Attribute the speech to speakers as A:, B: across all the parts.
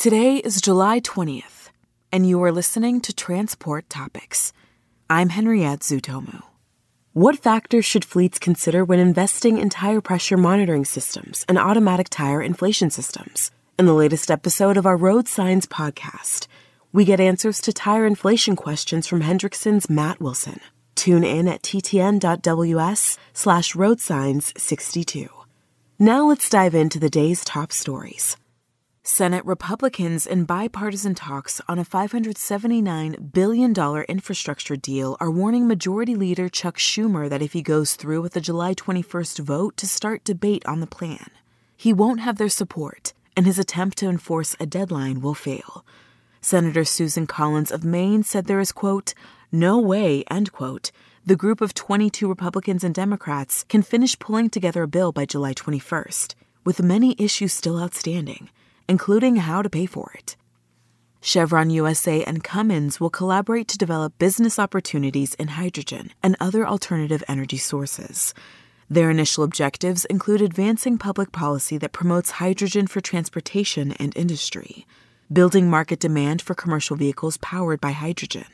A: Today is July 20th, and you are listening to Transport Topics. I'm Henriette Zutomu. What factors should fleets consider when investing in tire pressure monitoring systems and automatic tire inflation systems? In the latest episode of our Road Signs podcast, we get answers to tire inflation questions from Hendrickson's Matt Wilson. Tune in at ttn.ws slash roadsigns62. Now let's dive into the day's top stories. Senate Republicans in bipartisan talks on a $579 billion infrastructure deal are warning Majority Leader Chuck Schumer that if he goes through with the July 21st vote to start debate on the plan, he won't have their support, and his attempt to enforce a deadline will fail. Senator Susan Collins of Maine said there is, quote, no way, end quote, the group of 22 Republicans and Democrats can finish pulling together a bill by July 21st, with many issues still outstanding including how to pay for it. Chevron USA and Cummins will collaborate to develop business opportunities in hydrogen and other alternative energy sources. Their initial objectives include advancing public policy that promotes hydrogen for transportation and industry, building market demand for commercial vehicles powered by hydrogen,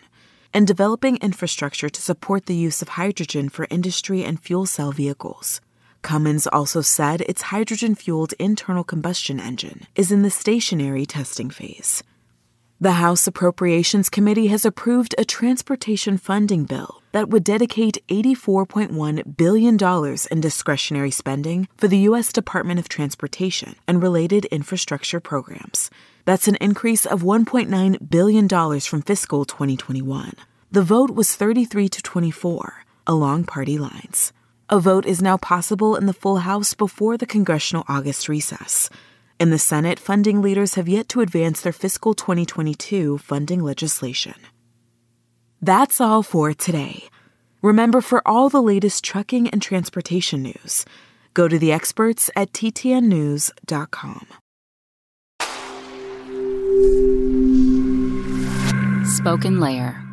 A: and developing infrastructure to support the use of hydrogen for industry and fuel cell vehicles. Cummins also said its hydrogen fueled internal combustion engine is in the stationary testing phase. The House Appropriations Committee has approved a transportation funding bill that would dedicate $84.1 billion in discretionary spending for the U.S. Department of Transportation and related infrastructure programs. That's an increase of $1.9 billion from fiscal 2021. The vote was 33 to 24, along party lines. A vote is now possible in the full House before the congressional August recess. In the Senate, funding leaders have yet to advance their fiscal 2022 funding legislation. That's all for today. Remember, for all the latest trucking and transportation news, go to the experts at ttnnews.com.
B: Spoken Layer